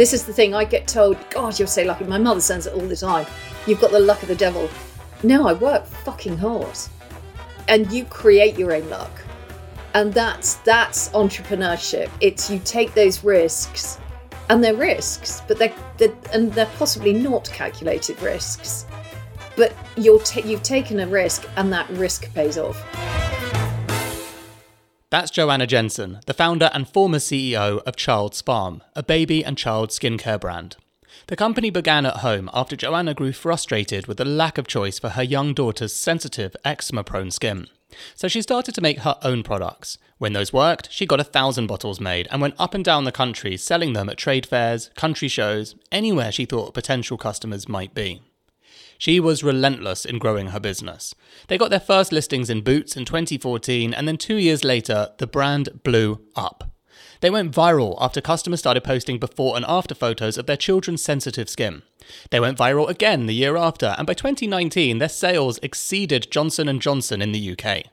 This is the thing I get told, God, you're so lucky. My mother says it all the time. You've got the luck of the devil. No, I work fucking hard. And you create your own luck. And that's that's entrepreneurship. It's you take those risks and they're risks, but they're, they're and they're possibly not calculated risks. But you're ta- you've taken a risk and that risk pays off. That's Joanna Jensen, the founder and former CEO of Childs Farm, a baby and child skincare brand. The company began at home after Joanna grew frustrated with the lack of choice for her young daughter's sensitive, eczema prone skin. So she started to make her own products. When those worked, she got a thousand bottles made and went up and down the country selling them at trade fairs, country shows, anywhere she thought potential customers might be. She was relentless in growing her business. They got their first listings in Boots in 2014, and then two years later, the brand blew up. They went viral after customers started posting before and after photos of their children's sensitive skin. They went viral again the year after, and by 2019, their sales exceeded Johnson & Johnson in the UK.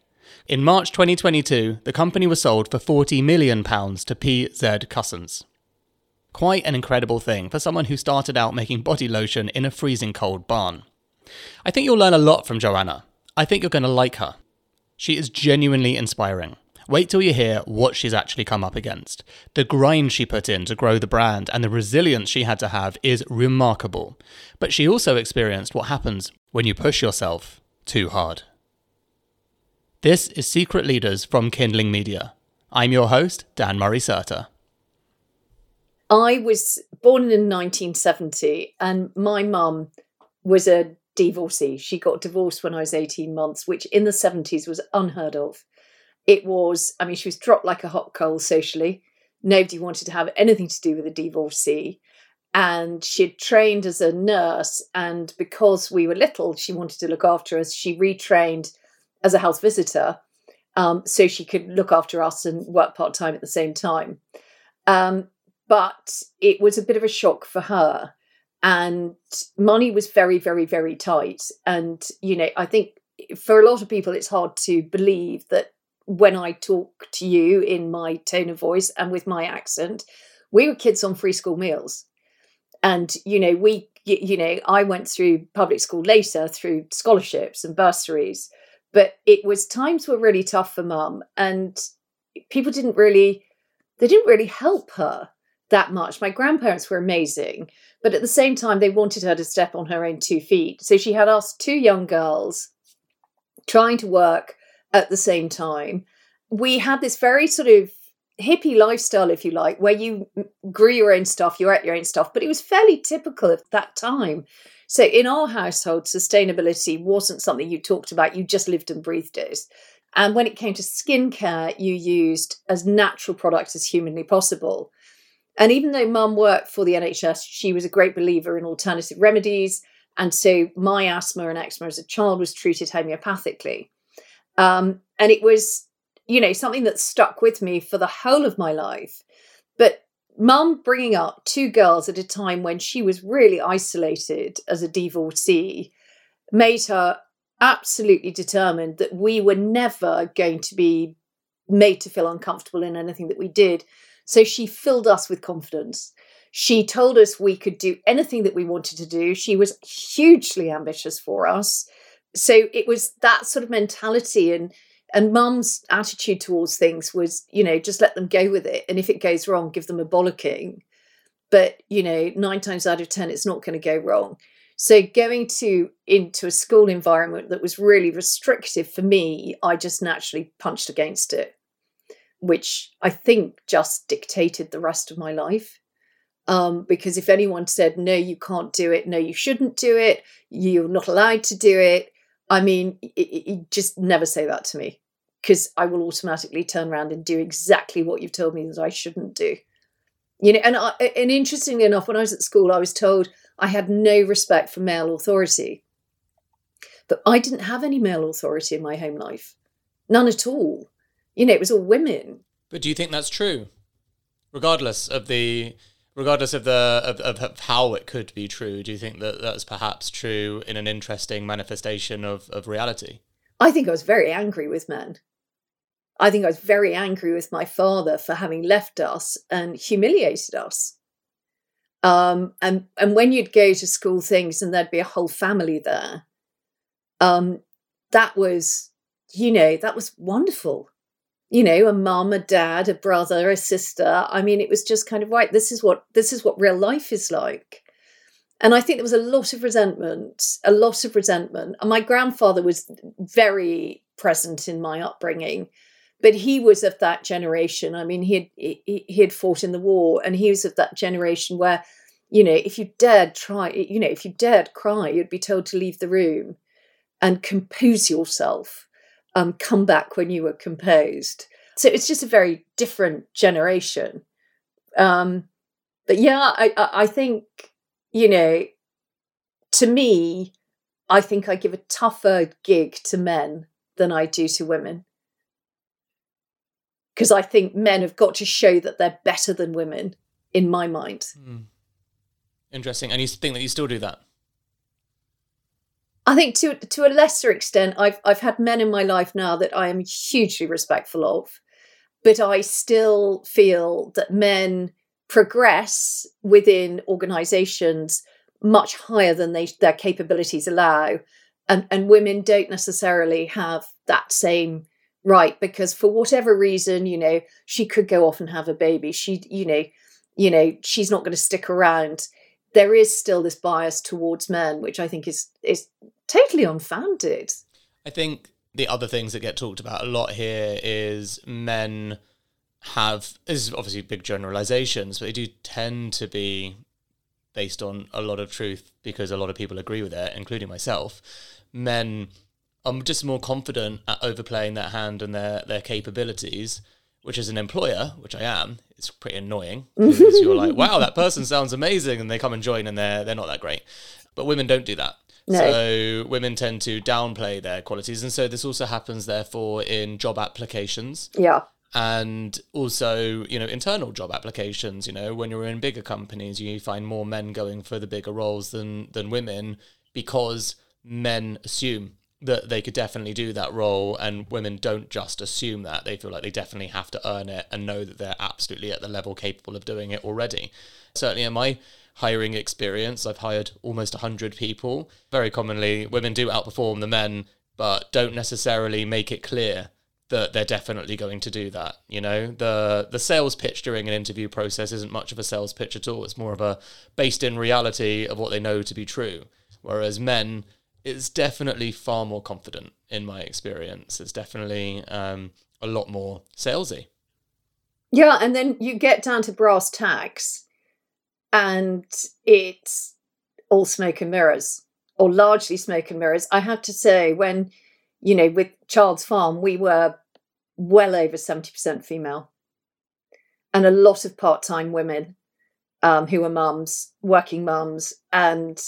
In March 2022, the company was sold for 40 million pounds to PZ Cussons. Quite an incredible thing for someone who started out making body lotion in a freezing cold barn. I think you'll learn a lot from Joanna. I think you're going to like her. She is genuinely inspiring. Wait till you hear what she's actually come up against. The grind she put in to grow the brand and the resilience she had to have is remarkable. But she also experienced what happens when you push yourself too hard. This is Secret Leaders from Kindling Media. I'm your host, Dan Murray Serter. I was born in 1970 and my mum was a divorcee. She got divorced when I was 18 months, which in the 70s was unheard of. It was, I mean, she was dropped like a hot coal socially. Nobody wanted to have anything to do with a divorcee. And she had trained as a nurse. And because we were little, she wanted to look after us. She retrained as a health visitor um, so she could look after us and work part time at the same time. Um, but it was a bit of a shock for her and money was very very very tight. And you know i think for a lot of people it's hard to believe that when i talk to you in my tone of voice and with my accent we were kids on free school meals. And you know we you know i went through public school later through scholarships and bursaries but it was times were really tough for mum and people didn't really they didn't really help her that much. My grandparents were amazing, but at the same time, they wanted her to step on her own two feet. So she had us two young girls trying to work at the same time. We had this very sort of hippie lifestyle, if you like, where you grew your own stuff, you ate your own stuff, but it was fairly typical of that time. So in our household, sustainability wasn't something you talked about, you just lived and breathed it. And when it came to skincare, you used as natural products as humanly possible. And even though mum worked for the NHS, she was a great believer in alternative remedies. And so my asthma and eczema as a child was treated homeopathically. Um, and it was, you know, something that stuck with me for the whole of my life. But mum bringing up two girls at a time when she was really isolated as a divorcee made her absolutely determined that we were never going to be made to feel uncomfortable in anything that we did. So she filled us with confidence. She told us we could do anything that we wanted to do. She was hugely ambitious for us. So it was that sort of mentality and and mum's attitude towards things was, you know, just let them go with it. And if it goes wrong, give them a bollocking. But, you know, nine times out of ten, it's not going to go wrong. So going to into a school environment that was really restrictive for me, I just naturally punched against it which I think just dictated the rest of my life. Um, because if anyone said, no, you can't do it, no, you shouldn't do it, you're not allowed to do it, I mean, it, it, just never say that to me. Because I will automatically turn around and do exactly what you've told me that I shouldn't do. You know, and I, and interestingly enough, when I was at school, I was told I had no respect for male authority, but I didn't have any male authority in my home life, none at all you know, it was all women. But do you think that's true? Regardless of the regardless of the of, of how it could be true, do you think that that's perhaps true in an interesting manifestation of, of reality? I think I was very angry with men. I think I was very angry with my father for having left us and humiliated us. Um, and and when you'd go to school things and there'd be a whole family there, um, that was, you know, that was wonderful. You know, a mum, a dad, a brother, a sister. I mean, it was just kind of right. This is what this is what real life is like. And I think there was a lot of resentment, a lot of resentment. And my grandfather was very present in my upbringing, but he was of that generation. I mean, he had he, he had fought in the war, and he was of that generation where, you know, if you dared try, you know, if you dared cry, you'd be told to leave the room and compose yourself. Um, come back when you were composed. So it's just a very different generation. Um, but yeah, I, I think you know, to me, I think I give a tougher gig to men than I do to women. Because I think men have got to show that they're better than women, in my mind. Mm. Interesting. And you think that you still do that? I think to to a lesser extent, I've I've had men in my life now that I am hugely respectful of, but I still feel that men progress within organizations much higher than they, their capabilities allow. And, and women don't necessarily have that same right because for whatever reason, you know, she could go off and have a baby. She, you know, you know, she's not going to stick around. There is still this bias towards men, which I think is is totally unfounded. I think the other things that get talked about a lot here is men have this is obviously big generalizations, but they do tend to be based on a lot of truth because a lot of people agree with it, including myself. Men are just more confident at overplaying their hand and their their capabilities, which as an employer, which I am, it's pretty annoying because you're like, wow, that person sounds amazing, and they come and join and they're they're not that great. But women don't do that. No. So women tend to downplay their qualities, and so this also happens, therefore, in job applications. Yeah and also you know internal job applications you know when you're in bigger companies you find more men going for the bigger roles than than women because men assume that they could definitely do that role and women don't just assume that they feel like they definitely have to earn it and know that they're absolutely at the level capable of doing it already certainly in my hiring experience i've hired almost 100 people very commonly women do outperform the men but don't necessarily make it clear that they're definitely going to do that. You know, the the sales pitch during an interview process isn't much of a sales pitch at all. It's more of a based in reality of what they know to be true. Whereas men, it's definitely far more confident in my experience. It's definitely um, a lot more salesy. Yeah, and then you get down to brass tacks, and it's all smoke and mirrors, or largely smoke and mirrors. I have to say, when you know, with Childs Farm, we were well over 70% female and a lot of part time women um, who were mums, working mums. And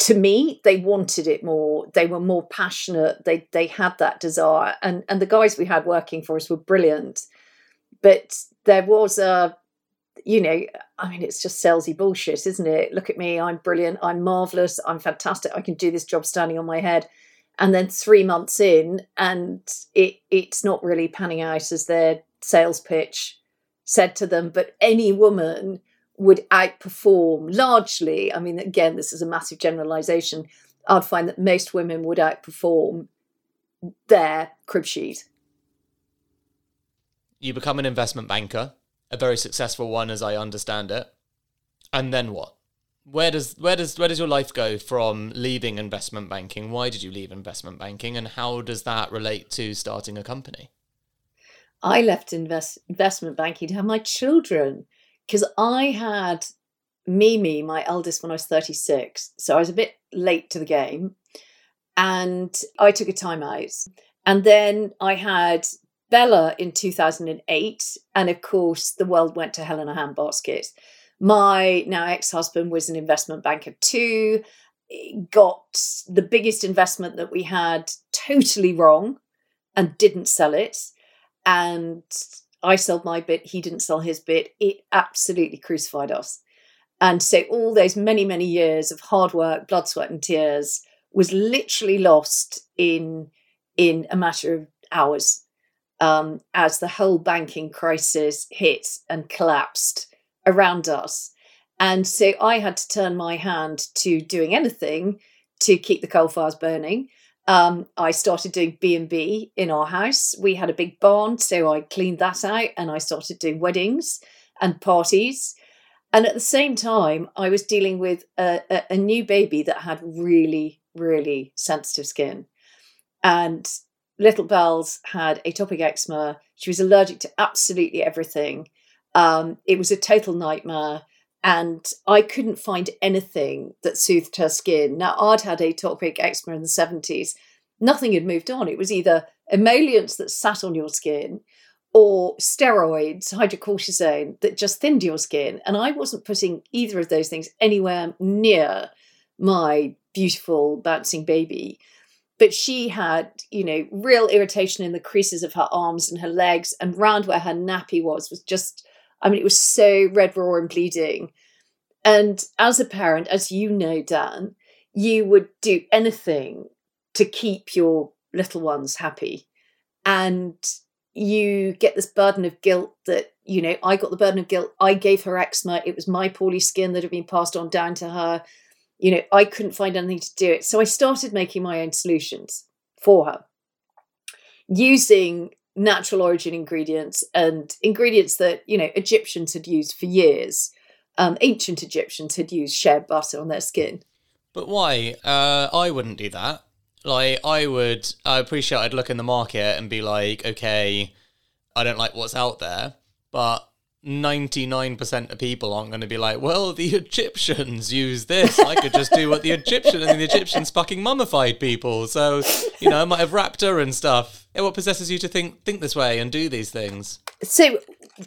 to me, they wanted it more. They were more passionate. They they had that desire. And and the guys we had working for us were brilliant. But there was a, you know, I mean, it's just salesy bullshit, isn't it? Look at me, I'm brilliant, I'm marvelous, I'm fantastic, I can do this job standing on my head. And then three months in and it it's not really panning out as their sales pitch said to them but any woman would outperform largely. I mean again this is a massive generalization. I'd find that most women would outperform their crib sheet. You become an investment banker a very successful one as i understand it and then what where does where does where does your life go from leaving investment banking? Why did you leave investment banking, and how does that relate to starting a company? I left invest, investment banking to have my children because I had Mimi, my eldest, when I was 36. So I was a bit late to the game. And I took a time out. And then I had Bella in 2008. And of course, the world went to hell in a handbasket. My now ex husband was an investment banker too, got the biggest investment that we had totally wrong and didn't sell it. And I sold my bit, he didn't sell his bit. It absolutely crucified us. And so all those many, many years of hard work, blood, sweat, and tears was literally lost in in a matter of hours um, as the whole banking crisis hit and collapsed around us. And so I had to turn my hand to doing anything to keep the coal fires burning. Um, I started doing B and B in our house. We had a big barn, so I cleaned that out, and I started doing weddings and parties. And at the same time, I was dealing with a, a, a new baby that had really, really sensitive skin, and little Bells had atopic eczema. She was allergic to absolutely everything. Um, it was a total nightmare and I couldn't find anything that soothed her skin. Now, I'd had atopic eczema in the 70s. Nothing had moved on. It was either emollients that sat on your skin or steroids, hydrocortisone, that just thinned your skin. And I wasn't putting either of those things anywhere near my beautiful bouncing baby. But she had, you know, real irritation in the creases of her arms and her legs, and round where her nappy was, was just I mean, it was so red raw and bleeding. And as a parent, as you know, Dan, you would do anything to keep your little ones happy. And you get this burden of guilt that, you know, I got the burden of guilt. I gave her eczema. It was my poorly skin that had been passed on down to her. You know, I couldn't find anything to do it. So I started making my own solutions for her using natural origin ingredients and ingredients that you know Egyptians had used for years. Um, ancient Egyptians had used shea butter on their skin. But why? Uh, I wouldn't do that. Like, I would. I appreciate. I'd look in the market and be like, okay, I don't like what's out there, but 99% of people aren't going to be like, well, the Egyptians use this. I could just do what the Egyptian and the Egyptians fucking mummified people. So, you know, I might have her and stuff. What possesses you to think think this way and do these things? So,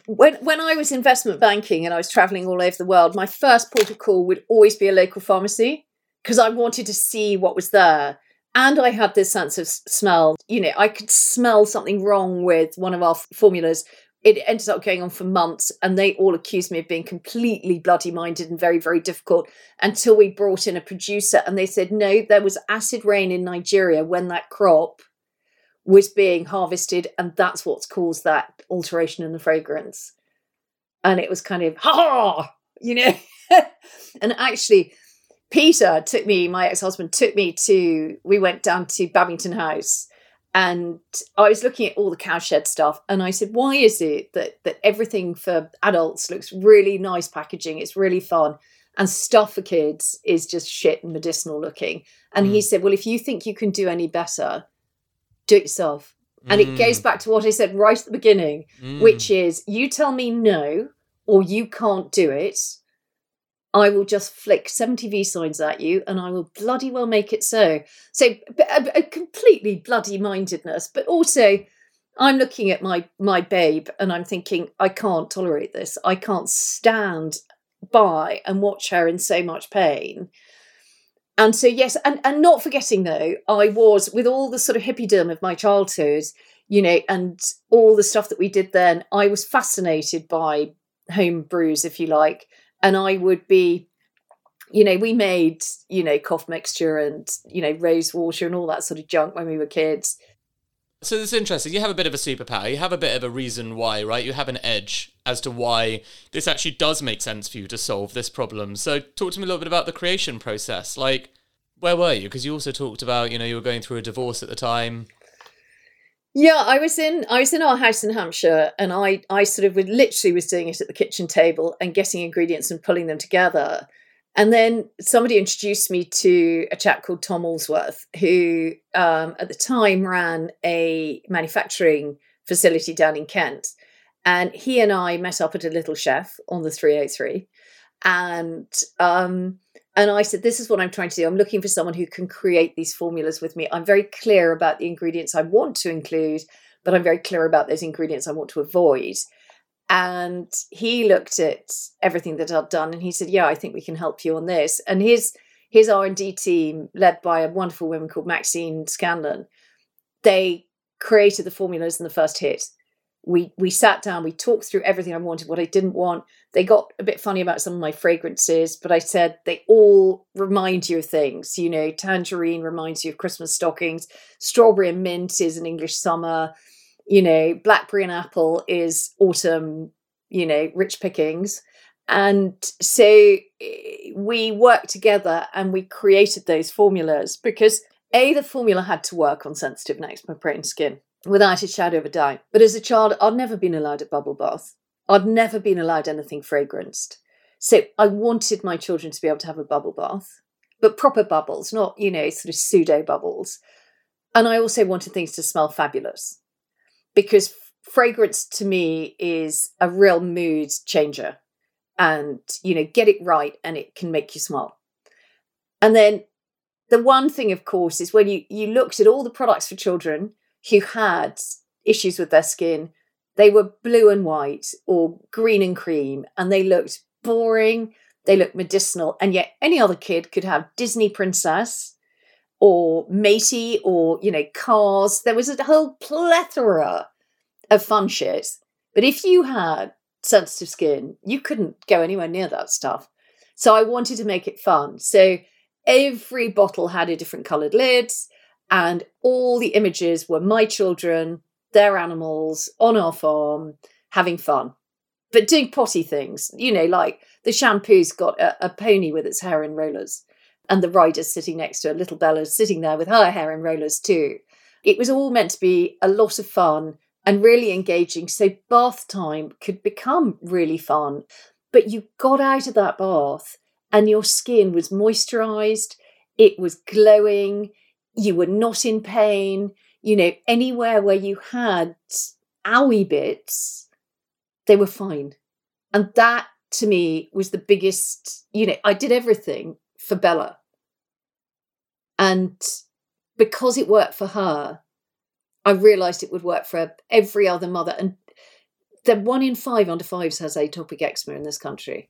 when when I was investment banking and I was traveling all over the world, my first port of call would always be a local pharmacy because I wanted to see what was there. And I had this sense of smell. You know, I could smell something wrong with one of our formulas it ended up going on for months and they all accused me of being completely bloody minded and very very difficult until we brought in a producer and they said no there was acid rain in nigeria when that crop was being harvested and that's what's caused that alteration in the fragrance. And it was kind of ha you know? And actually peter took me my ex-husband took me to we went down to babington house and I was looking at all the cowshed stuff, and I said, "Why is it that that everything for adults looks really nice packaging? It's really fun, and stuff for kids is just shit and medicinal looking." And mm. he said, "Well, if you think you can do any better, do it yourself." And mm. it goes mm. back to what I said right at the beginning, mm. which is, you tell me no, or you can't do it, I will just flick 70 V signs at you and I will bloody well make it so. So a, a, uh, uh, completely bloody mindedness, but also I'm looking at my my babe and I'm thinking I can't tolerate this. I can't stand by and watch her in so much pain. And so yes, and and not forgetting though, I was with all the sort of hippiedom of my childhood, you know, and all the stuff that we did then, I was fascinated by home brews, if you like and I would be, you know, we made, you know, cough mixture and, you know, rose water and all that sort of junk when we were kids. So it's interesting. You have a bit of a superpower. You have a bit of a reason why, right? You have an edge as to why this actually does make sense for you to solve this problem. So talk to me a little bit about the creation process. Like, where were you? Because you also talked about, you know, you were going through a divorce at the time. Yeah, I was in I was in our house in Hampshire, and I I sort of would literally was doing it at the kitchen table and getting ingredients and pulling them together. And then somebody introduced me to a chap called Tom Allsworth, who um, at the time ran a manufacturing facility down in Kent. And he and I met up at a little chef on the 303. And um, and I said, This is what I'm trying to do. I'm looking for someone who can create these formulas with me. I'm very clear about the ingredients I want to include, but I'm very clear about those ingredients I want to avoid. And he looked at everything that I'd done and he said, Yeah, I think we can help you on this. And his his R&D team, led by a wonderful woman called Maxine Scanlon, they created the formulas in the first hit we we sat down we talked through everything i wanted what i didn't want. They got a bit funny about some of my fragrances but i said they all remind you of things you know tangerine reminds you of christmas stockings strawberry and mint is an english summer you know blackberry and apple is autumn you know rich pickings. And so eh, we worked together and we created those formulas because A, the formula had to work on sensitive and eczema prone skin without a shadow of a doubt. But as a child, I'd never been allowed a bubble bath. I'd never been allowed anything fragranced. So I wanted my children to be able to have a bubble bath, but proper bubbles, not, you know, sort of pseudo bubbles. And I also wanted things to smell fabulous because fragrance to me is a real mood changer and you know get it right and it can make you smile and then the one thing of course is when you you looked at all the products for children who had issues with their skin they were blue and white or green and cream and they looked boring they looked medicinal and yet any other kid could have disney princess or matey or you know cars there was a whole plethora of fun shit but if you had sensitive skin, you couldn't go anywhere near that stuff. So I wanted to make it fun. So every bottle had a different coloured lid, and all the images were my children, their animals on our farm having fun, but doing potty things. You know, like the shampoo's got a, a pony with its hair in rollers, and the rider's sitting next to her. Little Bella's sitting there with her hair in rollers too. It was all meant to be a lot of fun and really engaging. So bath time could become really fun. But you got out of that bath and your skin was moisturized, it was glowing, you were not in pain. You know, anywhere where you had owie bits, they were fine. And that to me was the biggest, you know, I did everything for Bella. And because it worked for her, I realised it would work for every other mother. And the one in five under fives has atopic eczema in this country.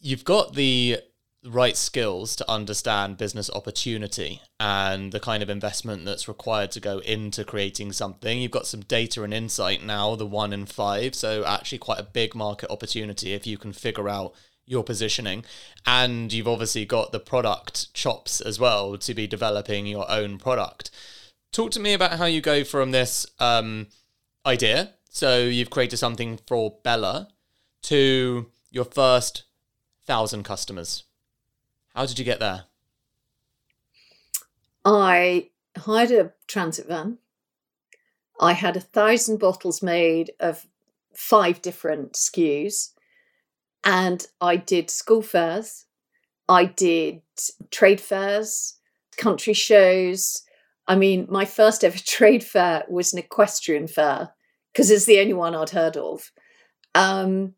you've got the right skills to understand business opportunity and the kind of investment that's required to go into creating something. You've got some data and insight now, the one in five. So, actually, quite a big market opportunity if you can figure out your positioning. And you've obviously got the product chops as well to be developing your own product. Talk to me about how you go from this um, idea. So, you've created something for Bella to your first thousand customers. How did you get there? I hired a transit van. I had a thousand bottles made of five different SKUs, and I did school fairs. I did trade fairs, country shows. I mean, my first ever trade fair was an equestrian fair because it's the only one I'd heard of. Um,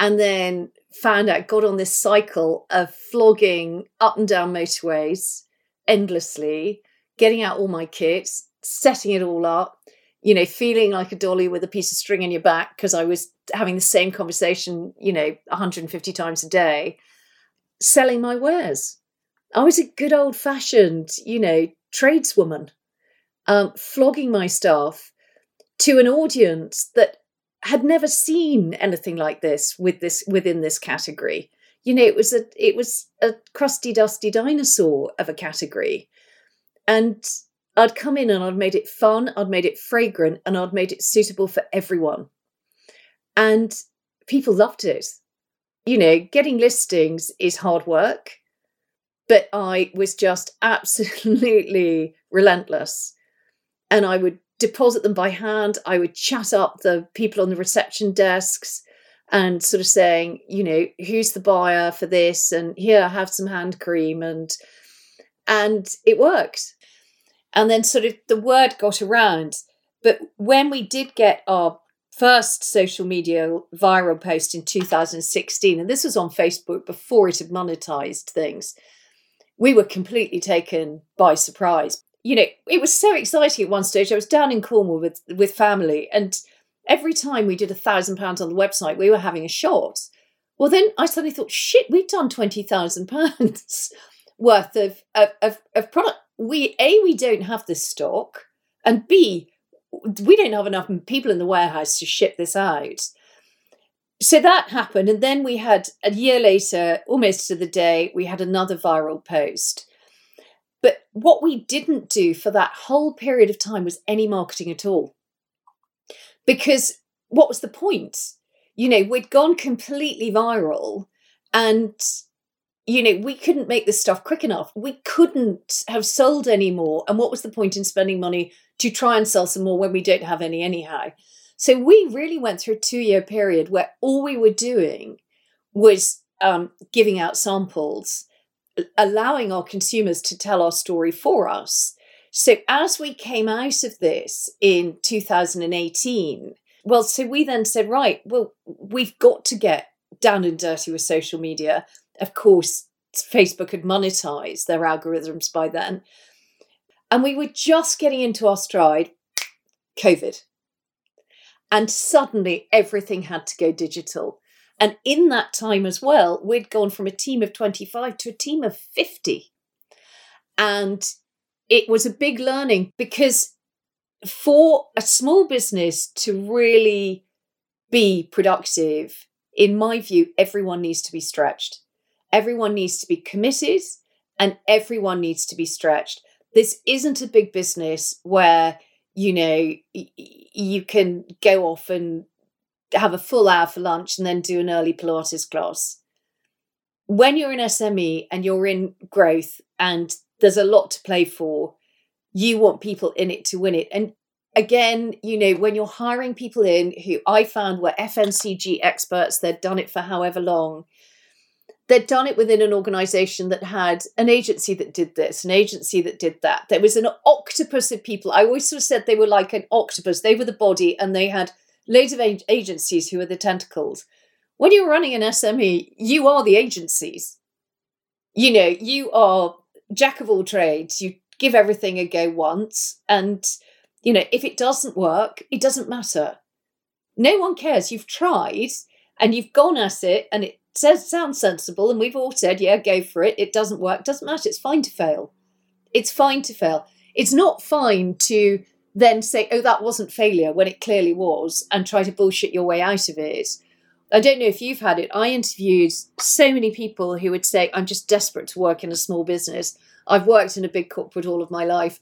and then found out, got on this cycle of flogging up and down motorways endlessly, getting out all my kits, setting it all up, you know, feeling like a dolly with a piece of string in your back because I was having the same conversation, you know, 150 times a day, selling my wares. I was a good old fashioned, you know, tradeswoman, um, flogging my staff to an audience that had never seen anything like this with this within this category. You know, it was a it was a crusty, dusty dinosaur of a category, and I'd come in and I'd made it fun, I'd made it fragrant, and I'd made it suitable for everyone, and people loved it. You know, getting listings is hard work, but I was just absolutely relentless, and I would deposit them by hand. I would chat up the people on the reception desks and sort of saying, you know, who's the buyer for this? And here, have some hand cream. And and it worked. And then sort of the word got around. But when we did get our first social media viral post in 2016, and this was on Facebook before it had monetized things, we were completely taken by surprise you know, it was so exciting at one stage. I was down in Cornwall with with family, and every time we did a thousand pounds on the website, we were having a shot. Well, then I suddenly thought, shit, we've done twenty thousand pounds worth of, of of of product. We a we don't have this stock, and b we don't have enough people in the warehouse to ship this out. So that happened, and then we had a year later, almost to the day, we had another viral post but what we didn't do for that whole period of time was any marketing at all. Because what was the point? You know, we'd gone completely viral and you know, we couldn't make this stuff quick enough. We couldn't have sold any more. And what was the point in spending money to try and sell some more when we don't have any anyhow? So we really went through a two year period where all we were doing was um, giving out samples allowing our consumers to tell our story for us. So as we came out of this in 2018, well, so we then said, right, well, we've got to get down and dirty with social media. Of course, Facebook had monetized their algorithms by then. And we were just getting into our stride, COVID. And suddenly everything had to go digital. And in that time as well, we'd gone from a team of 25 to a team of 50. And it was a big learning because for a small business to really be productive, in my view, everyone needs to be stretched. Everyone needs to be committed and everyone needs to be stretched. This isn't a big business where, you know, you can go off and have a full hour for lunch and then do an early Pilates class. When you're in SME and you're in growth and there's a lot to play for, you want people in it to win it. And again, you know, when you're hiring people in who I found were FMCG experts, they'd done it for however long, they'd done it within an organization that had an agency that did this, an agency that did that. There was an octopus of people. I always sort of said they were like an octopus. They were the body and they had loads of ag- agencies who are the tentacles. When you're running an SME, you are the agencies. You know, you are jack of all trades. You give everything a go once, and you know, if it doesn't work, it doesn't matter. No one cares. You've tried and you've gone at it, and it says sounds sensible, and we've all said, yeah, go for it. It doesn't work. Doesn't matter. It's fine to fail. It's fine to fail. It's not fine to then say, oh, that wasn't failure when it clearly was, and try to bullshit your way out of it. I don't know if you've had it. I interviewed so many people who would say, I'm just desperate to work in a small business. I've worked in a big corporate all of my life.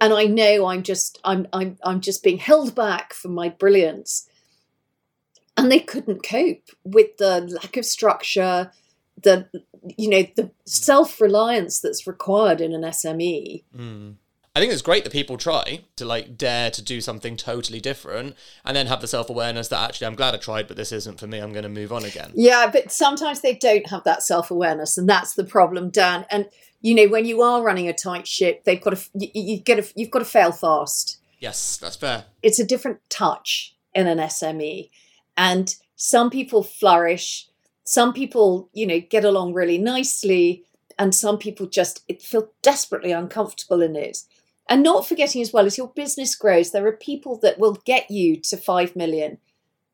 And I know I'm just I'm I'm I'm just being held back from my brilliance. And they couldn't cope with the lack of structure, the you know, the self-reliance that's required in an SME. Mm. I think it's great that people try to like dare to do something totally different and then have the self awareness that actually I'm glad I tried, but this isn't for me. I'm going to move on again. Yeah, but sometimes they don't have that self awareness, and that's the problem, Dan. And you know, when you are running a tight ship, they've got to you, you get a, you've got to fail fast. Yes, that's fair. It's a different touch in an SME, and some people flourish. Some people, you know, get along really nicely, and some people just feel desperately uncomfortable in it. And not forgetting as well as your business grows, there are people that will get you to five million,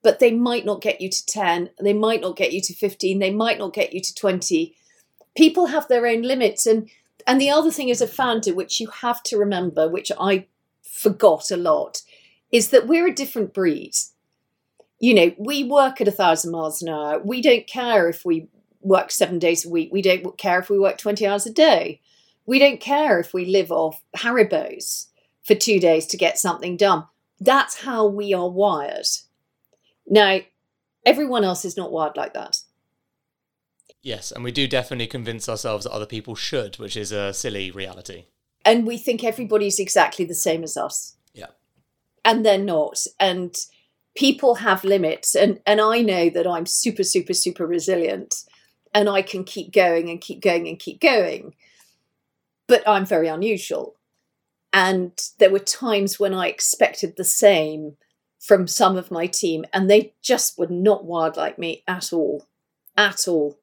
but they might not get you to 10, they might not get you to 15, they might not get you to 20 people have their own limits and and the other thing as a founder which you have to remember which i forgot a lot is that we're a different breed. You know we work at a thousand miles an hour. We don't care if we work seven days a week. We don't care if we work 20 hours a day we don't care if we live off haribos for two days to get something done that's how we are wired now everyone else is not wired like that Yes, and we do definitely convince ourselves that other people should, which is a silly reality. And we think everybody's exactly the same as us. Yeah. And they're not. And people have limits. And, and I know that I'm super, super, super resilient and I can keep going and keep going and keep going. But I'm very unusual. And there were times when I expected the same from some of my team, and they just were not wired like me at all. At all.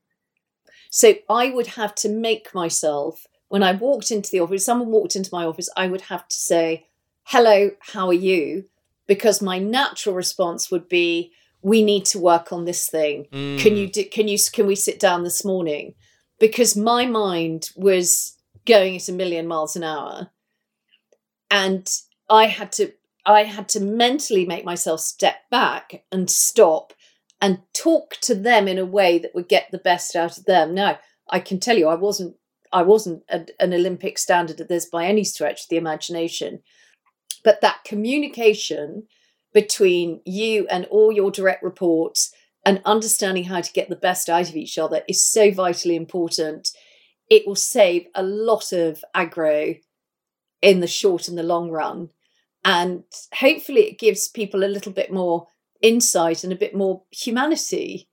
So I would have to make myself, when I walked into the office, someone walked into my office, I would have to say, Hello, how are you? Because my natural response would be, We need to work on this thing. Mm. Can you do, can you can we sit down this morning? Because my mind was going at a million miles an hour. And I had to I had to mentally make myself step back and stop and talk to them in a way that would get the best out of them. Now, I can tell you, I wasn't I wasn't a, an Olympic standard at this by any stretch of the imagination, but that communication between you and all your direct reports and understanding how to get the best out of each other is so vitally important. It will save a lot of aggro in the short and the long run. And hopefully, it gives people a little bit more insight and a bit more humanity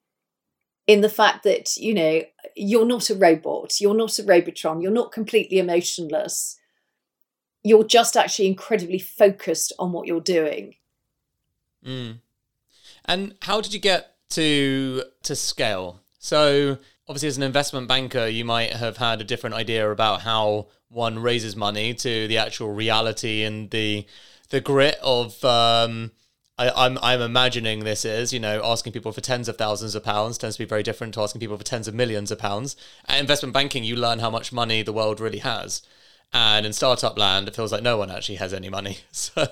in the fact that you know you're not a robot you're not a robotron you're not completely emotionless you're just actually incredibly focused on what you're doing mm. and how did you get to to scale so obviously as an investment banker you might have had a different idea about how one raises money to the actual reality and the the grit of um, I, am I'm, I'm imagining this is, you know, asking people for tens of thousands of pounds tends to be very different to asking people for tens of millions of pounds. At investment banking, you learn how much money the world really has. And in startup land, it feels like no one actually has any money. So,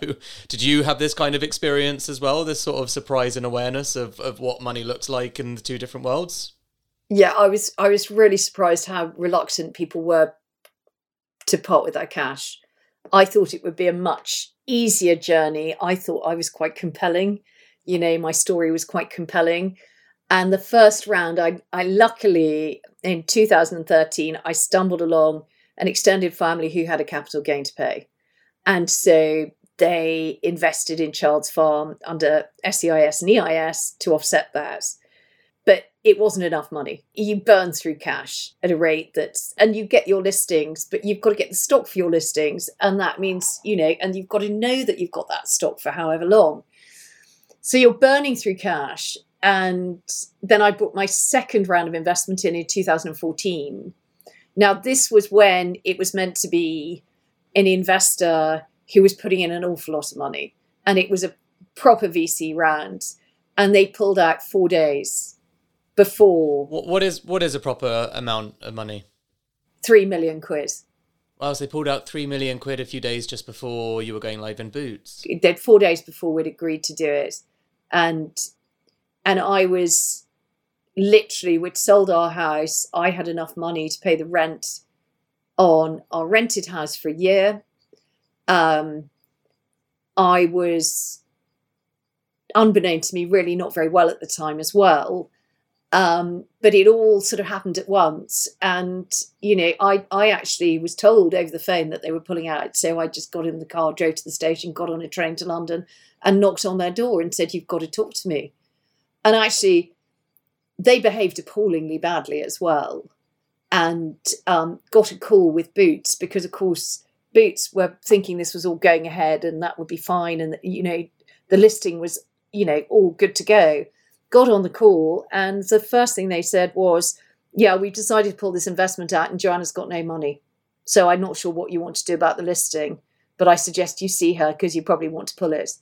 did you have this kind of experience as well? This sort of surprise and awareness of, of what money looks like in the two different worlds? Yeah, I was I was really surprised how reluctant people were to part with their cash. I thought it would be a much easier journey. I thought I was quite compelling. You know, my story was quite compelling. And the first round, I, I luckily in 2013, I stumbled along an extended family who had a capital gain to pay. And so they invested in Childs Farm under SEIS and EIS to offset that it wasn't enough money. You burn through cash at a rate that's, and you get your listings, but you've got to get the stock for your listings. And that means, you know, and you've got to know that you've got that stock for however long. So you're burning through cash. And then I bought my second round of investment in in 2014. Now, this was when it was meant to be an investor who was putting in an awful lot of money. And it was a proper VC round. And they pulled out four days before. What, what is what is a proper amount of money? Three million quid. Well, so they pulled out three million quid a few days just before you were going live in Boots. Did four days before we'd agreed to do it, and and I was literally we'd sold our house. I had enough money to pay the rent on our rented house for a year. Um, I was unbeknown to me really not very well at the time as well um, but it all sort of happened at once. And, you know, I, I actually was told over the phone that they were pulling out. So I just got in the car, drove to the station, got on a train to London, and knocked on their door and said, You've got to talk to me. And actually, they behaved appallingly badly as well. and um, got a call with Boots because, of course, Boots were thinking this was all going ahead and that would be fine, and you know the listing was you know all good to go. Got on the call, and the first thing they said was, "Yeah, we've decided to pull this investment out, and Joanna's got no money, so I'm not sure what you want to do about the listing, but I suggest you see her because you probably want to pull it."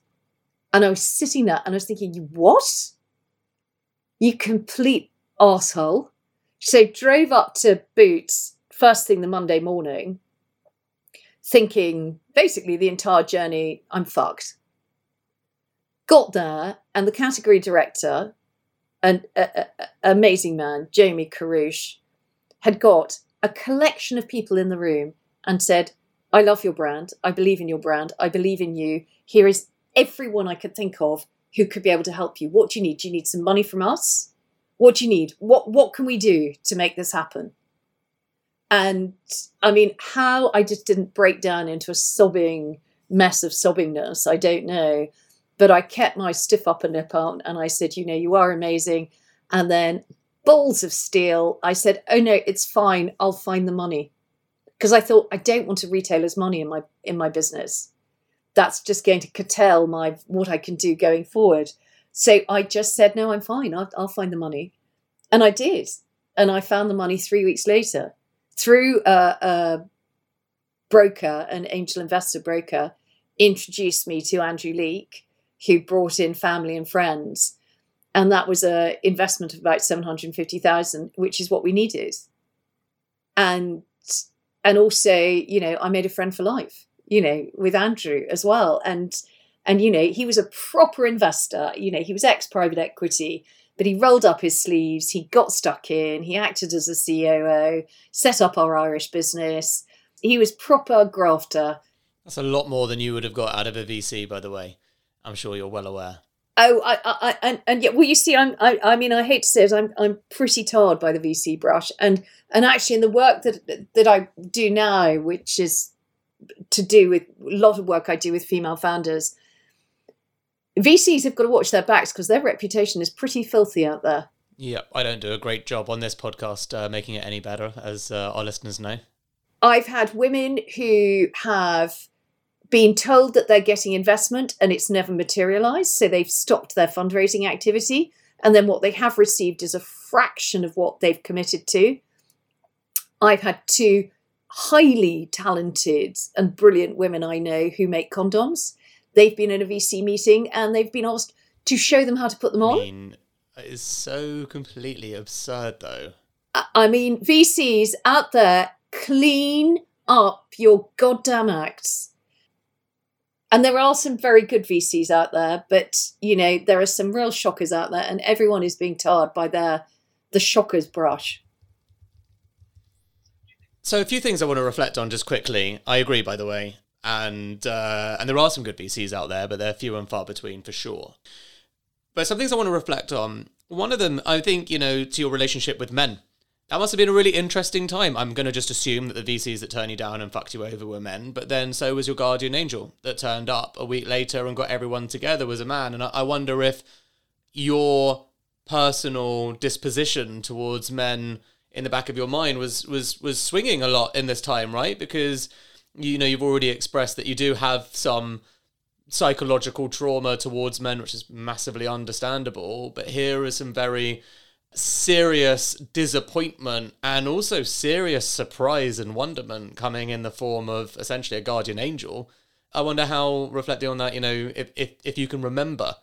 And I was sitting there and I was thinking, what? You complete asshole!" So drove up to Boots first thing the Monday morning, thinking basically the entire journey, I'm fucked. Got there, and the category director, an a, a, amazing man, Jamie Carouche, had got a collection of people in the room and said, I love your brand. I believe in your brand. I believe in you. Here is everyone I could think of who could be able to help you. What do you need? Do you need some money from us? What do you need? What what can we do to make this happen? And I mean, how I just didn't break down into a sobbing mess of sobbingness, I don't know. But I kept my stiff upper lip on and I said, you know, you are amazing. And then balls of steel, I said, oh no, it's fine. I'll find the money. Because I thought I don't want a retailer's money in my in my business. That's just going to curtail my what I can do going forward. So I just said, no, I'm fine. I'll, I'll find the money. And I did. And I found the money three weeks later through a, a broker, an angel investor broker, introduced me to Andrew Leake, who brought in family and friends. And that was an investment of about 750,000, which is what we needed. And and also, you know, I made a friend for life, you know, with Andrew as well. And and, you know, he was a proper investor. You know, he was ex private equity, but he rolled up his sleeves. He got stuck in. He acted as a COO, set up our Irish business. He was proper grafter. That's a lot more than you would have got out of a VC, by the way. I'm sure you're well aware. Oh, I, I, and and yeah. Well, you see, I'm, I, I mean, I hate to say it, I'm, I'm pretty tarred by the VC brush, and and actually, in the work that that I do now, which is to do with a lot of work I do with female founders, VCs have got to watch their backs because their reputation is pretty filthy out there. Yeah, I don't do a great job on this podcast uh, making it any better, as uh, our listeners know. I've had women who have been told that they're getting investment and it's never materialized. So they've stopped their fundraising activity. And then what they have received is a fraction of what they've committed to. I've had two highly talented and brilliant women I know who make condoms they've been in a VC meeting and they've been asked to show them how to put them on. I mean, it's so completely absurd, though. I mean, VCs out there, clean up your goddamn acts. And there are some very good VCs out there, but you know there are some real shockers out there, and everyone is being tarred by their the shockers brush. So a few things I want to reflect on just quickly. I agree, by the way and uh, and there are some good VCs out there, but they're few and far between for sure. But some things I want to reflect on. One of them, I think, you know, to your relationship with men. That must have been a really interesting time. I'm going to just assume that the VCs that turned you down and fucked you over were men, but then so was your guardian angel that turned up a week later and got everyone together was a man. And I wonder if your personal disposition towards men in the back of your mind was was was swinging a lot in this time, right? Because you know you've already expressed that you do have some psychological trauma towards men, which is massively understandable. But here is some very serious disappointment and also serious surprise and wonderment coming in the form of essentially a guardian angel. I wonder how reflecting on that, you know, if if, if you can remember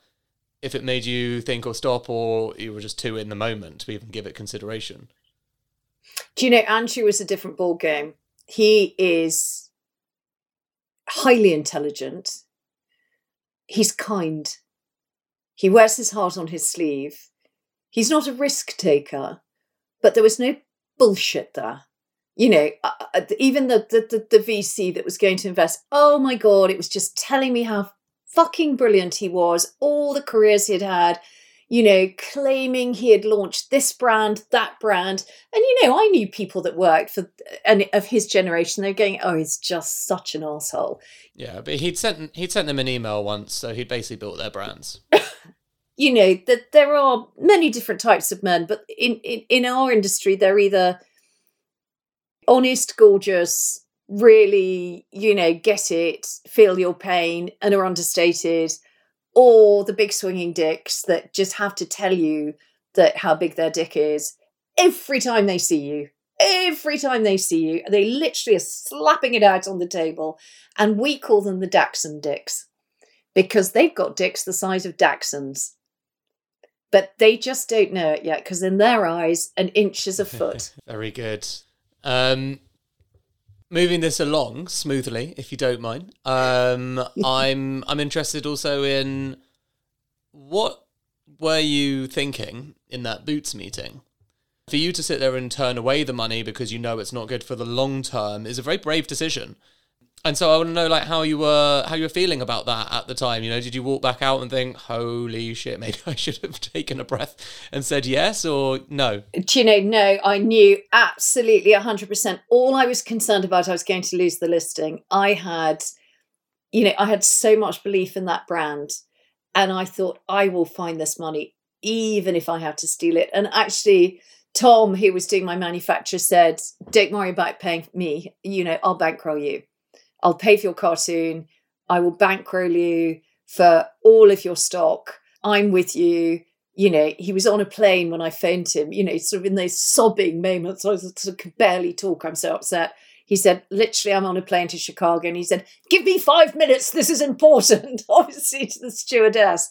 if it made you think or stop or you were just too in the moment to even give it consideration. Do you know Andrew is a different ball game? He is highly intelligent. He's kind. He wears his heart on his sleeve. He's not a risk taker, but there was no bullshit there. You know, uh, uh even the, the, the, the VC that was going to invest, oh my God, it was just telling me how fucking brilliant he was, all the careers he'd had, you know, claiming he had launched this brand, that brand. And, you know, I knew people that worked for, and of his generation, they're going, oh, he's just such an asshole. Yeah, but he'd sent, he'd sent them an email once, so he'd basically built their brands. you know, that there are many different types of men, but in, in, in our industry, they're either honest, gorgeous, really, you know, get it, feel your pain, and are understated, or the big swinging dicks that just have to tell you that how big their dick is every time they see you. Every time they see you, they literally are slapping it out on the table, and we call them the Dachshund dicks because they've got dicks the size of Dachshunds. But they just don't know it yet because in their eyes, an inch is a foot. Very good. Um, moving this along smoothly, if you don't mind. Um, I'm I'm interested also in what were you thinking in that Boots meeting? For you to sit there and turn away the money because you know it's not good for the long term is a very brave decision. And so I want to know like how you were how you were feeling about that at the time. You know, did you walk back out and think, "Holy shit, maybe I should have taken a breath and said yes," or no? Do you know? No, I knew absolutely hundred percent. All I was concerned about, I was going to lose the listing. I had, you know, I had so much belief in that brand, and I thought I will find this money, even if I have to steal it. And actually, Tom, who was doing my manufacture, said, "Don't worry about paying me. You know, I'll bankroll you." I'll pay for your cartoon. I will bankroll you for all of your stock. I'm with you. You know, he was on a plane when I phoned him, you know, sort of in those sobbing moments. I was sort of could barely talk. I'm so upset. He said, literally, I'm on a plane to Chicago. And he said, give me five minutes. This is important, obviously, to the stewardess.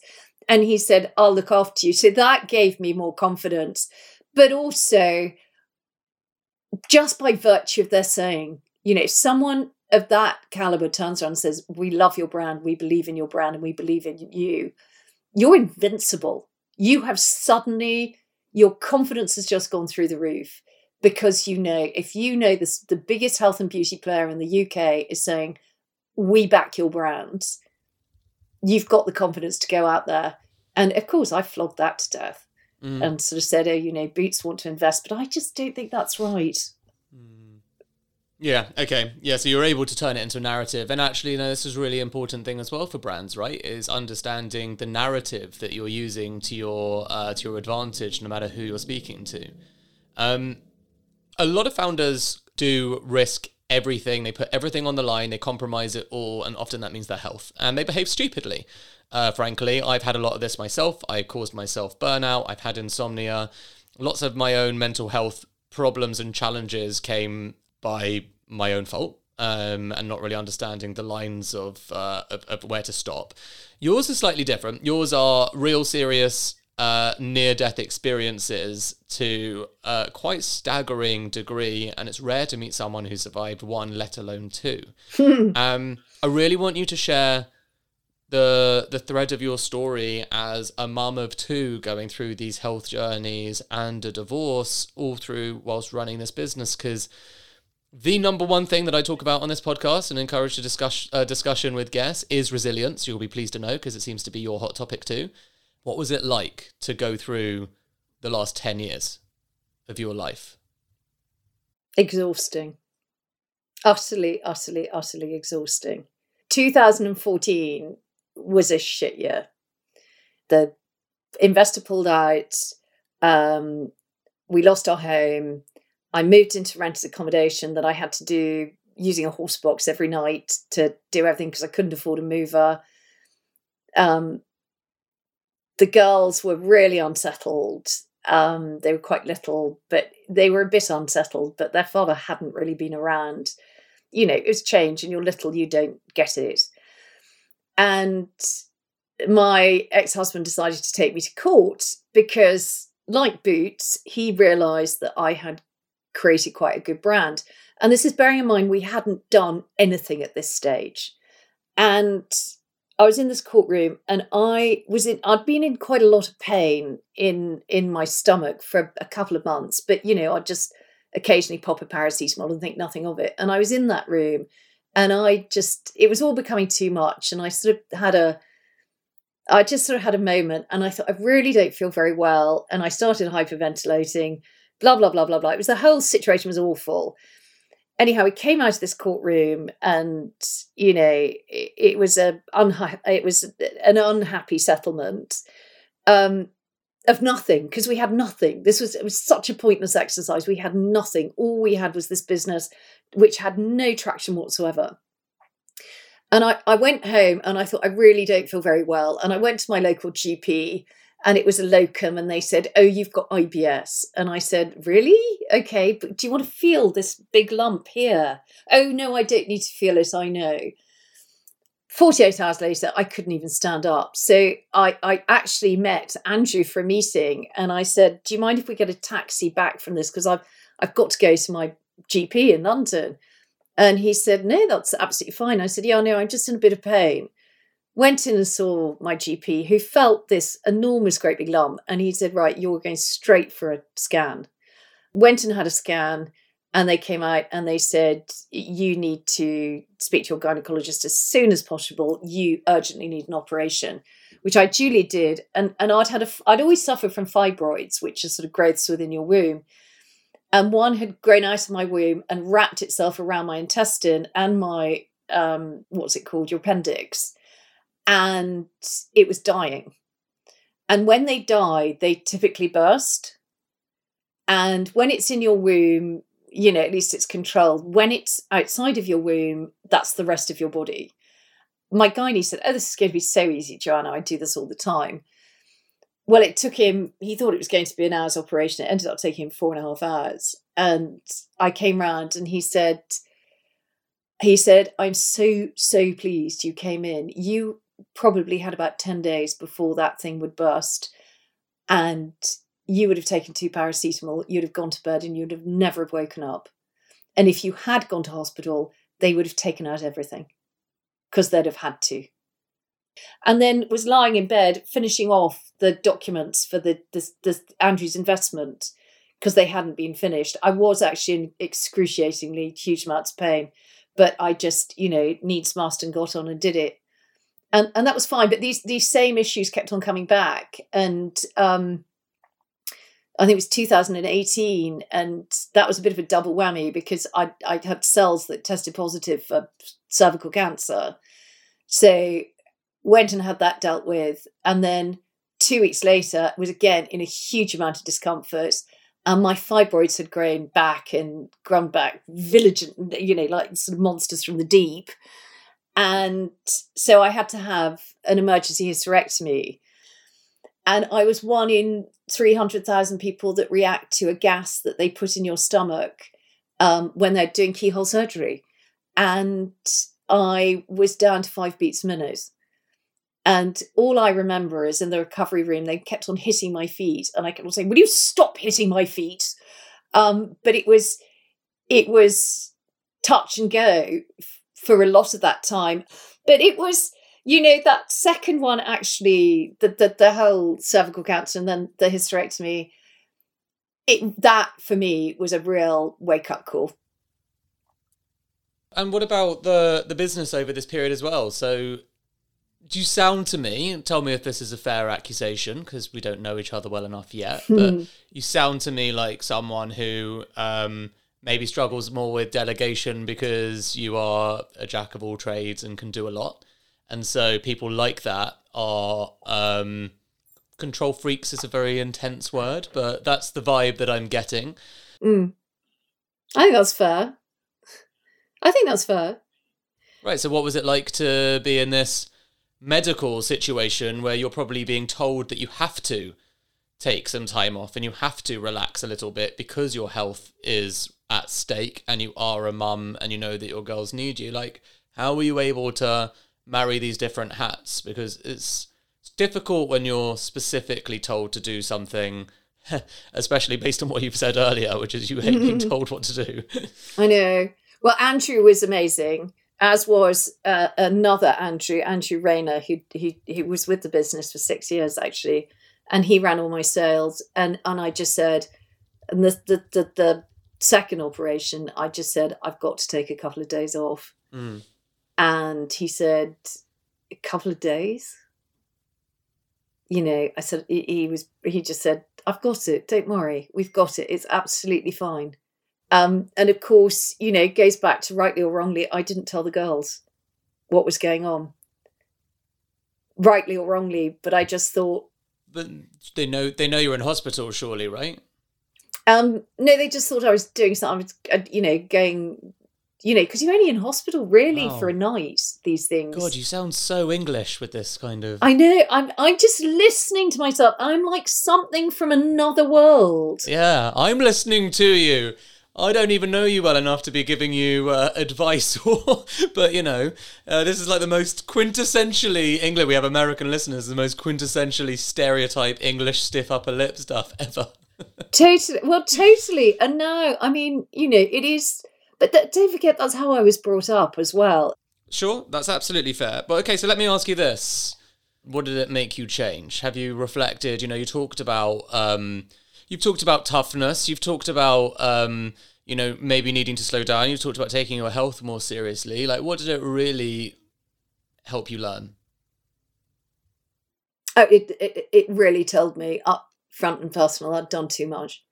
And he said, I'll look after you. So that gave me more confidence. But also, just by virtue of their saying, you know, if someone of that caliber turns around and says, We love your brand, we believe in your brand, and we believe in you, you're invincible. You have suddenly, your confidence has just gone through the roof because you know, if you know this, the biggest health and beauty player in the UK is saying, We back your brand, you've got the confidence to go out there. And of course, I flogged that to death mm. and sort of said, Oh, you know, Boots want to invest, but I just don't think that's right. Yeah, okay. Yeah, so you're able to turn it into a narrative. And actually, you know, this is a really important thing as well for brands, right? Is understanding the narrative that you're using to your uh, to your advantage, no matter who you're speaking to. Um, a lot of founders do risk everything. They put everything on the line. They compromise it all, and often that means their health. And they behave stupidly. Uh, frankly, I've had a lot of this myself. I caused myself burnout. I've had insomnia. Lots of my own mental health problems and challenges came by my own fault um, and not really understanding the lines of, uh, of, of where to stop. Yours is slightly different. Yours are real serious uh, near death experiences to a quite staggering degree, and it's rare to meet someone who survived one, let alone two. um, I really want you to share the the thread of your story as a mum of two going through these health journeys and a divorce all through whilst running this business because the number one thing that I talk about on this podcast and encourage a discuss, uh, discussion with guests is resilience. You'll be pleased to know because it seems to be your hot topic too. What was it like to go through the last 10 years of your life? Exhausting. Utterly, utterly, utterly exhausting. 2014 was a shit year. The investor pulled out. Um, we lost our home I moved into rented accommodation that I had to do using a horse box every night to do everything because I couldn't afford a mover. Um, the girls were really unsettled. Um, they were quite little, but they were a bit unsettled, but their father hadn't really been around. You know, it was change, and you're little, you don't get it. And my ex husband decided to take me to court because, like Boots, he realised that I had created quite a good brand. And this is bearing in mind we hadn't done anything at this stage. And I was in this courtroom and I was in I'd been in quite a lot of pain in in my stomach for a couple of months, but you know, I'd just occasionally pop a paracetamol and think nothing of it. And I was in that room and I just it was all becoming too much. And I sort of had a I just sort of had a moment and I thought I really don't feel very well. And I started hyperventilating blah blah blah blah blah. It was the whole situation was awful. Anyhow, we came out of this courtroom, and you know, it, it was a unha- it was an unhappy settlement. Um, of nothing because we had nothing. This was it was such a pointless exercise. We had nothing. All we had was this business, which had no traction whatsoever. And I, I went home and I thought I really don't feel very well. And I went to my local GP and it was a locum and they said, Oh, you've got IBS. And I said, Really? Okay, but do you want to feel this big lump here? Oh, no, I don't need to feel it. I know. 48 hours later, I couldn't even stand up. So I, I actually met Andrew for a meeting and I said, Do you mind if we get a taxi back from this? Because I've, I've got to go to my GP in London. And he said, No, that's absolutely fine. I said, Yeah, no, I'm just in a bit of pain. Went in and saw my GP who felt this enormous, great big lump. And he said, Right, you're going straight for a scan. Went and had a scan and they came out and they said you need to speak to your gynecologist as soon as possible you urgently need an operation which i duly did and and i'd had a i'd always suffered from fibroids which are sort of growths within your womb and one had grown out of my womb and wrapped itself around my intestine and my um what's it called your appendix and it was dying and when they die they typically burst and when it's in your womb you know, at least it's controlled. When it's outside of your womb, that's the rest of your body. My gynae said, Oh, this is going to be so easy, Joanna. I do this all the time. Well, it took him, he thought it was going to be an hour's operation. It ended up taking him four and a half hours. And I came round and he said, he said, I'm so, so pleased you came in. You probably had about 10 days before that thing would burst. And you would have taken two paracetamol, you'd have gone to bed, and you'd have never have woken up. And if you had gone to hospital, they would have taken out everything because they'd have had to. And then was lying in bed finishing off the documents for the, the, Andrew's investment because they hadn't been finished. I was actually in excruciatingly huge amounts of pain, but I just, you know, needs must and got on and did it. And and that was fine. But these these same issues kept on coming back. And um I think it was 2018, and that was a bit of a double whammy because I I had cells that tested positive for cervical cancer, so went and had that dealt with, and then two weeks later was again in a huge amount of discomfort, and my fibroids had grown back and grown back vigilant, you know, like sort of monsters from the deep, and so I had to have an emergency hysterectomy and I was one in 300,000 people that react to a gas that they put in your stomach um, when they're doing keyhole surgery. And I was down to five beats a minute. And all I remember is in the recovery room, they kept on hitting my feet, and I kept on saying, "Will you stop hitting my feet?" Um, but it was, it was touch and go for a lot of that time. But it was, you know that second one actually the, the the whole cervical cancer and then the hysterectomy it that for me was a real wake up call and what about the the business over this period as well so do you sound to me and tell me if this is a fair accusation because we don't know each other well enough yet but you sound to me like someone who um, maybe struggles more with delegation because you are a jack of all trades and can do a lot and so people like that are um, control freaks is a very intense word, but that's the vibe that I'm getting. Mm. I think that's fair. I think that's fair. Right. So, what was it like to be in this medical situation where you're probably being told that you have to take some time off and you have to relax a little bit because your health is at stake and you are a mum and you know that your girls need you? Like, how were you able to marry these different hats? Because it's, it's difficult when you're specifically told to do something especially based on what you've said earlier which is you hate being told what to do. I know. Well andrew was amazing as was uh, another andrew andrew rayner who, he he was with the business for six years actually and he ran all my sales. And and i just said and the the, the, the second operation i just said i've got to take a couple of days off mm. And he said, a couple of days. You know, I said, he, he was, he just said, I've got it. Don't worry. We've got it. It's absolutely fine. Um, and of course, you know, it goes back to rightly or wrongly, I didn't tell the girls what was going on. Rightly or wrongly, but I just thought But they know they know you're in hospital, surely, right? Um, no, they just thought I was doing something. I was, uh, you know, going, you know, because you're only in hospital really Wow. for a night. These things. God, you sound so English with this kind of. I know. I'm. I'm just listening to myself. I'm like something from another world. Yeah, I'm listening to you. I don't even know you well enough to be giving you uh, advice, or, but you know, uh, this is like the most quintessentially English. We have American listeners, the most quintessentially stereotype English stiff upper lip stuff ever. Totally. Well, totally. And now, I mean, you know, it is. But th- don't forget, that's how I was brought up as well. Sure, that's absolutely fair. But okay, so let me ask you this: What did it make you change? Have you reflected? You know, you talked about um, you've talked about toughness. You've talked about um, you know maybe needing to slow down. You've talked about taking your health more seriously. Like, what did it really help you learn? Oh, it, it it really told me up front and personal I'd done too much,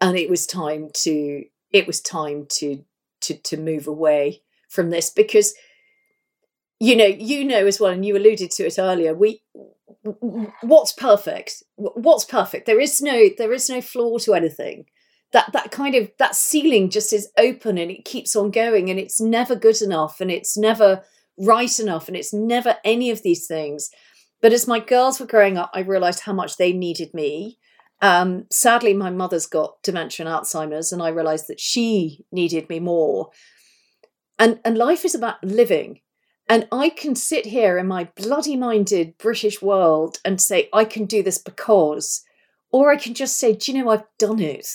and it was time to it was time to to to move away from this because you know you know as well, and you alluded to it earlier. We what's perfect? What's perfect? There is no there is no flaw to anything. That that kind of that ceiling just is open and it keeps on going, and it's never good enough, and it's never right enough, and it's never any of these things. But as my girls were growing up, I realized how much they needed me. Um, sadly, my mother's got dementia and Alzheimer's, and I realized that she needed me more. And and life is about living. And I can sit here in my bloody minded British world and say, I can do this because, or I can just say, do you know, I've done it.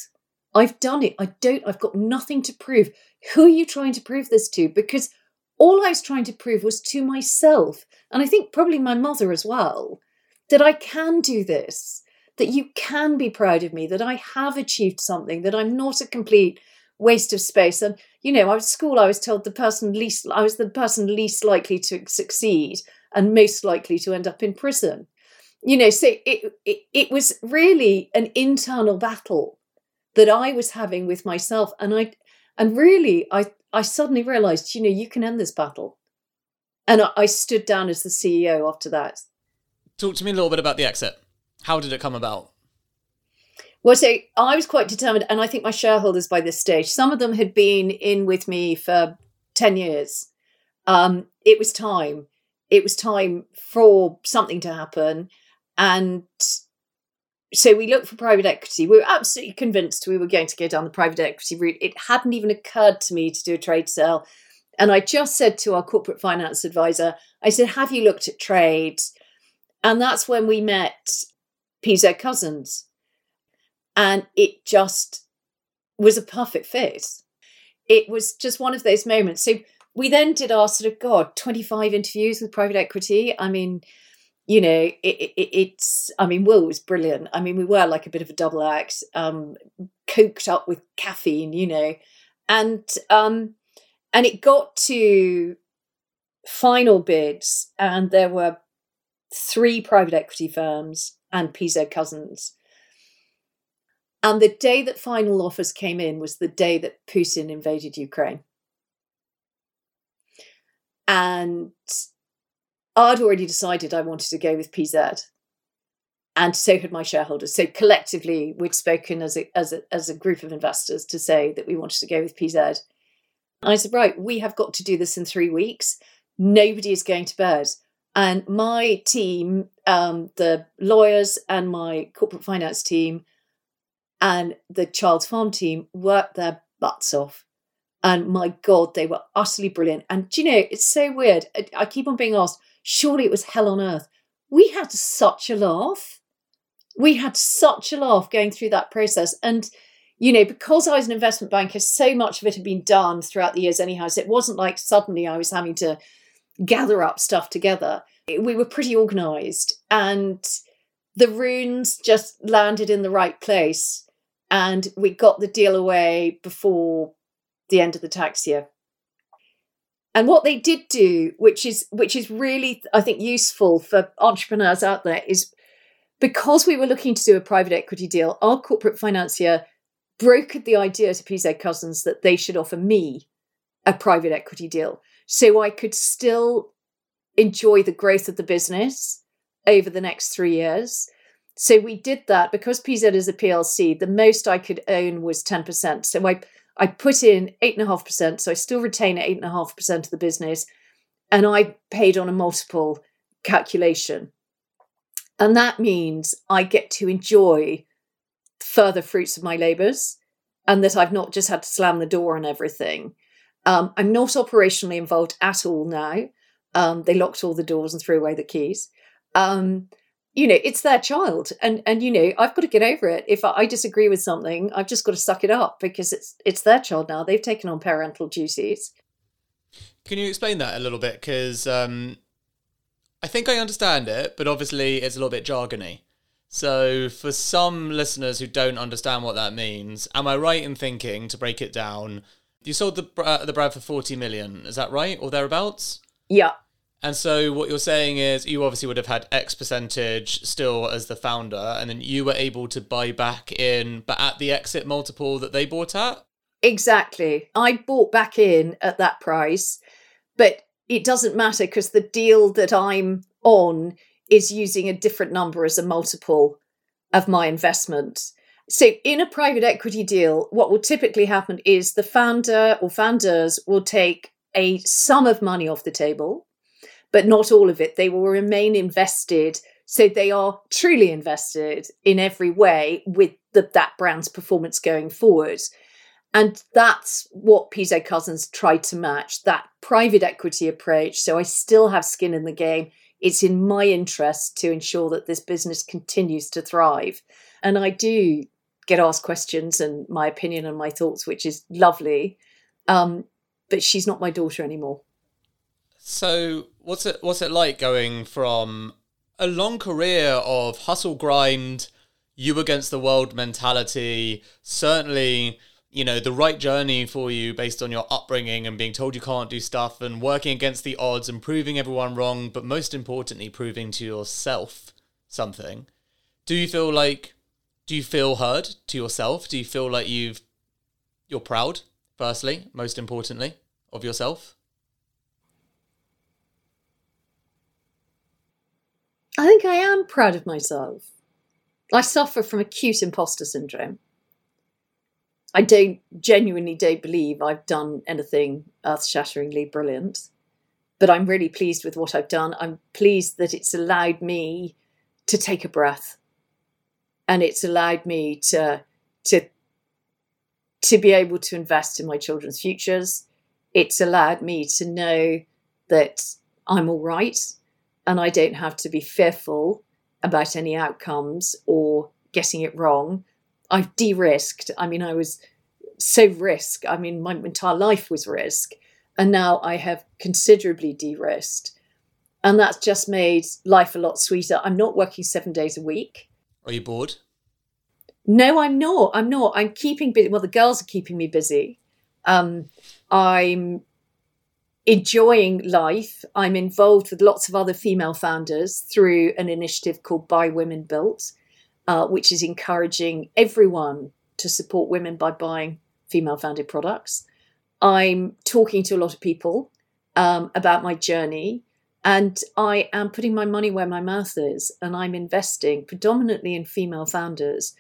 I've done it. I don't, I've got nothing to prove. Who are you trying to prove this to? Because all I was trying to prove was to myself, and I think probably my mother as well, that I can do this, that you can be proud of me, that I have achieved something, that I'm not a complete waste of space. And you know, at school, I was told the person least, I was the person least likely to succeed and most likely to end up in prison. You know, so it it, it was really an internal battle that I was having with myself, and I and really I I suddenly realized, you know, you can end this battle. And I, I stood down as the CEO after that. Talk to me a little bit about the exit. How did it come about? Well, so I was quite determined, and I think my shareholders by this stage, some of them had been in with me for 10 years. Um, it was time. It was time for something to happen. And so we looked for private equity. We were absolutely convinced we were going to go down the private equity route. It hadn't even occurred to me to do a trade sale. And I just said to our corporate finance advisor, I said, Have you looked at trades? And that's when we met PZ Cussons. And it just was a perfect fit. It was just one of those moments. So we then did our sort of, God, 25 interviews with private equity. I mean, you know, it, it, it's, I mean, Will was brilliant. I mean, we were like a bit of a double act, um, coked up with caffeine, you know, and, um, and it got to final bids, and there were three private equity firms and PZ Cussons. And the day that final offers came in was the day that Putin invaded Ukraine. And I'd already decided I wanted to go with PZ. And so had my shareholders. So collectively, we'd spoken as a, as a, as a group of investors to say that we wanted to go with PZ. I said, right, we have got to do this in three weeks. Nobody is going to bed. And my team, um, the lawyers and my corporate finance team, and the Childs Farm team worked their butts off. And my God, they were utterly brilliant. And do you know, it's so weird. I keep on being asked, surely it was hell on earth. We had such a laugh. We had such a laugh going through that process. And, you know, because I was an investment banker, so much of it had been done throughout the years anyhow. So it wasn't like suddenly I was having to gather up stuff together. We were pretty organized. And the runes just landed in the right place and we got the deal away before the end of the tax year. And what they did do, which is which is really I think useful for entrepreneurs out there, is because we were looking to do a private equity deal, our corporate financier brokered the idea to PZ Cussons that they should offer me a private equity deal, so I could still enjoy the growth of the business over the next three years So we did that because PZ is a PLC. The most I could own was 10%. So I, I put in 8.5%. So I still retain 8.5% of the business. And I paid on a multiple calculation. And that means I get to enjoy further fruits of my labours and that I've not just had to slam the door on everything. Um, I'm not operationally involved at all now. Um, they locked all the doors and threw away the keys. Um, you know, it's their child, and and you know, I've got to get over it. If I disagree with something, I've just got to suck it up because it's it's their child now. They've taken on parental duties. Can you explain that a little bit? Because um, I think I understand it, but obviously it's a little bit jargony. So, for some listeners who don't understand what that means, am I right in thinking to break it down? You sold the uh, the brand for forty million, is that right, or thereabouts? Yeah. And so, what you're saying is, you obviously would have had X percentage still as the founder, and then you were able to buy back in, but at the exit multiple that they bought at. Exactly. I bought back in at that price, but it doesn't matter because the deal that I'm on is using a different number as a multiple of my investment. So, in a private equity deal, what will typically happen is the founder or founders will take a sum of money off the table, but not all of it. They will remain invested. So, they are truly invested in every way with the, that brand's performance going forward. And that's what PZ Cussons tried to match that private equity approach. So I still have skin in the game. It's in my interest to ensure that this business continues to thrive. And I do get asked questions and my opinion and my thoughts, which is lovely. Um, but she's not my daughter anymore. So what's it what's it like going from a long career of hustle grind, you against the world mentality, certainly you know the right journey for you based on your upbringing and being told you can't do stuff and working against the odds and proving everyone wrong but most importantly proving to yourself something. Do you feel like do you feel heard to yourself? Do you feel like you've you're proud firstly most importantly of yourself i think i am proud of myself i suffer from acute imposter syndrome I don't genuinely don't believe I've done anything earth shatteringly brilliant, but I'm really pleased with what I've done. I'm pleased that it's allowed me to take a breath and it's allowed me to to to be able to invest in my children's futures. It's allowed me to know that I'm all right and I don't have to be fearful about any outcomes or getting it wrong I've de-risked. I mean, I was so risk. I mean, my entire life was risk, and now I have considerably de-risked, and that's just made life a lot sweeter. I'm not working seven days a week. Are you bored? No, I'm not. I'm not. I'm keeping busy. Well, the girls are keeping me busy. Um, I'm enjoying life. I'm involved with lots of other female founders through an initiative called Buy Women Built, uh, which is encouraging everyone to support women by buying female founded products. I'm talking to a lot of people um, about my journey, and I am putting my money where my mouth is, and I'm investing predominantly in female founders,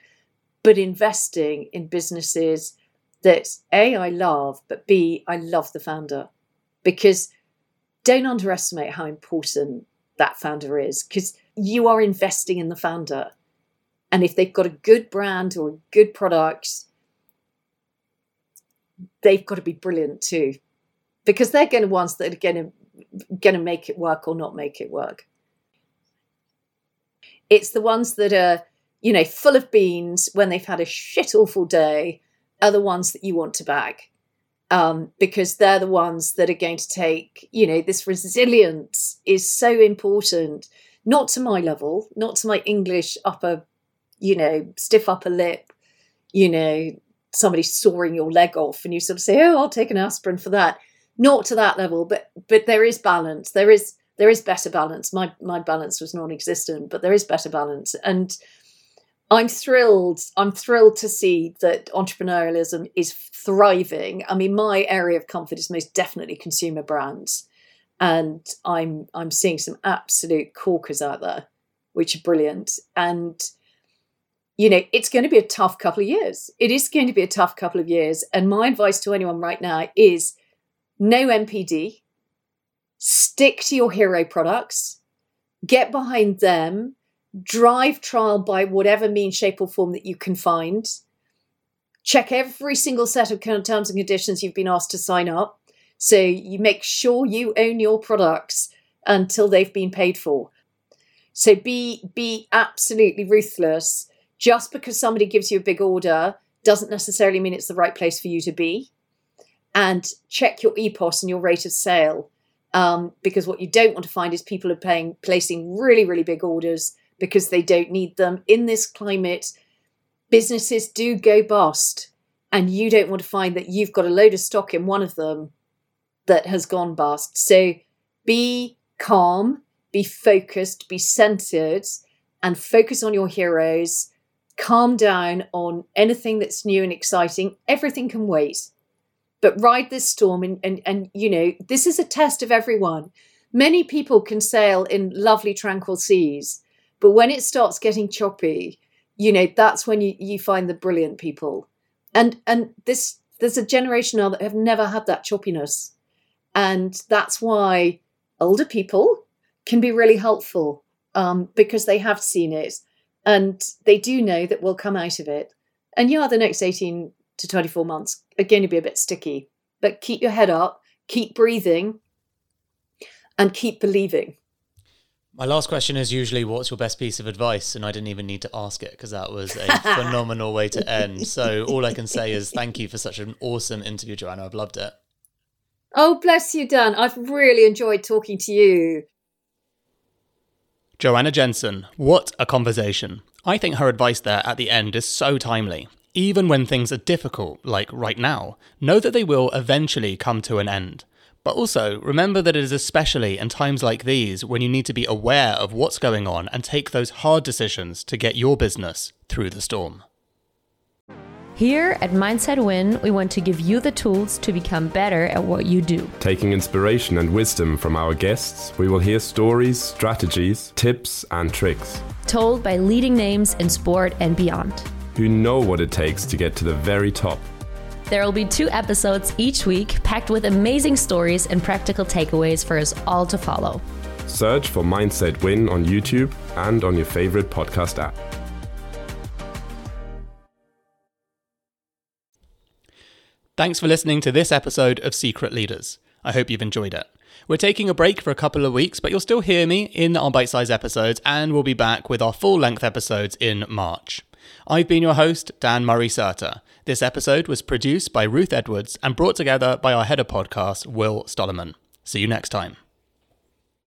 but investing in businesses that A, I love, but B, I love the founder. Because don't underestimate how important that founder is, because you are investing in the founder. And if they've got a good brand or a good product, they've got to be brilliant too, because they're going to ones that are going to going to make it work or not make it work. It's the ones that are, you know, full of beans when they've had a shit awful day, are the ones that you want to back. Um, because they're the ones that are going to take, you know, this resilience is so important, not to my level, not to my English upper you know, stiff upper lip, you know, somebody sawing your leg off and you sort of say, Oh, I'll take an aspirin for that. Not to that level, but but there is balance. There is there is better balance. My my balance was non-existent, but there is better balance. And I'm thrilled. I'm thrilled to see that entrepreneurialism is thriving. I mean, my area of comfort is most definitely consumer brands, and I'm I'm seeing some absolute corkers out there, which are brilliant. And you know, it's going to be a tough couple of years. It is going to be a tough couple of years. And my advice to anyone right now is no NPD, stick to your hero products, get behind them, drive trial by whatever means, shape, or form that you can find. Check every single set of terms and conditions you've been asked to sign up. So you make sure you own your products until they've been paid for. So be be absolutely ruthless. Just because somebody gives you a big order doesn't necessarily mean it's the right place for you to be. And check your EPOS and your rate of sale. Um, because what you don't want to find is people are paying placing really, really big orders because they don't need them. In this climate, businesses do go bust, and you don't want to find that you've got a load of stock in one of them that has gone bust. So be calm, be focused, be centered, and focus on your heroes. Calm down on anything that's new and exciting. Everything can wait. But ride this storm, and, and, and you know, this is a test of everyone. Many people can sail in lovely, tranquil seas, but when it starts getting choppy, you know, that's when you, you find the brilliant people. And and this there's a generation now that have never had that choppiness. And that's why older people can be really helpful um, because they have seen it and they do know that we'll come out of it. And yeah, the next 18 to 24 months are going to be a bit sticky, but keep your head up, keep breathing, and keep believing. My last question is usually what's your best piece of advice? And I didn't even need to ask it because that was a phenomenal way to end. So all I can say is thank you for such an awesome interview, Joanna. I've loved it. Oh, bless you, Dan. I've really enjoyed talking to you. Joanna Jensen, what a conversation. I think her advice there at the end is so timely. Even when things are difficult, like right now, know that they will eventually come to an end. But also, remember that it is especially in times like these when you need to be aware of what's going on and take those hard decisions to get your business through the storm. Here at Mindset Win, we want to give you the tools to become better at what you do. Taking inspiration and wisdom from our guests, we will hear stories, strategies, tips, and tricks. Told by leading names in sport and beyond. Who know what it takes to get to the very top. There will be two episodes each week packed with amazing stories and practical takeaways for us all to follow. Search for Mindset Win on YouTube and on your favorite podcast app. Thanks for listening to this episode of Secret Leaders. I hope you've enjoyed it. We're taking a break for a couple of weeks, but you'll still hear me in our bite sized episodes, and we'll be back with our full length episodes in March. I've been your host, Dan Murray Serter. This episode was produced by Ruth Edwards and brought together by our head of podcast, Will Stollerman. See you next time.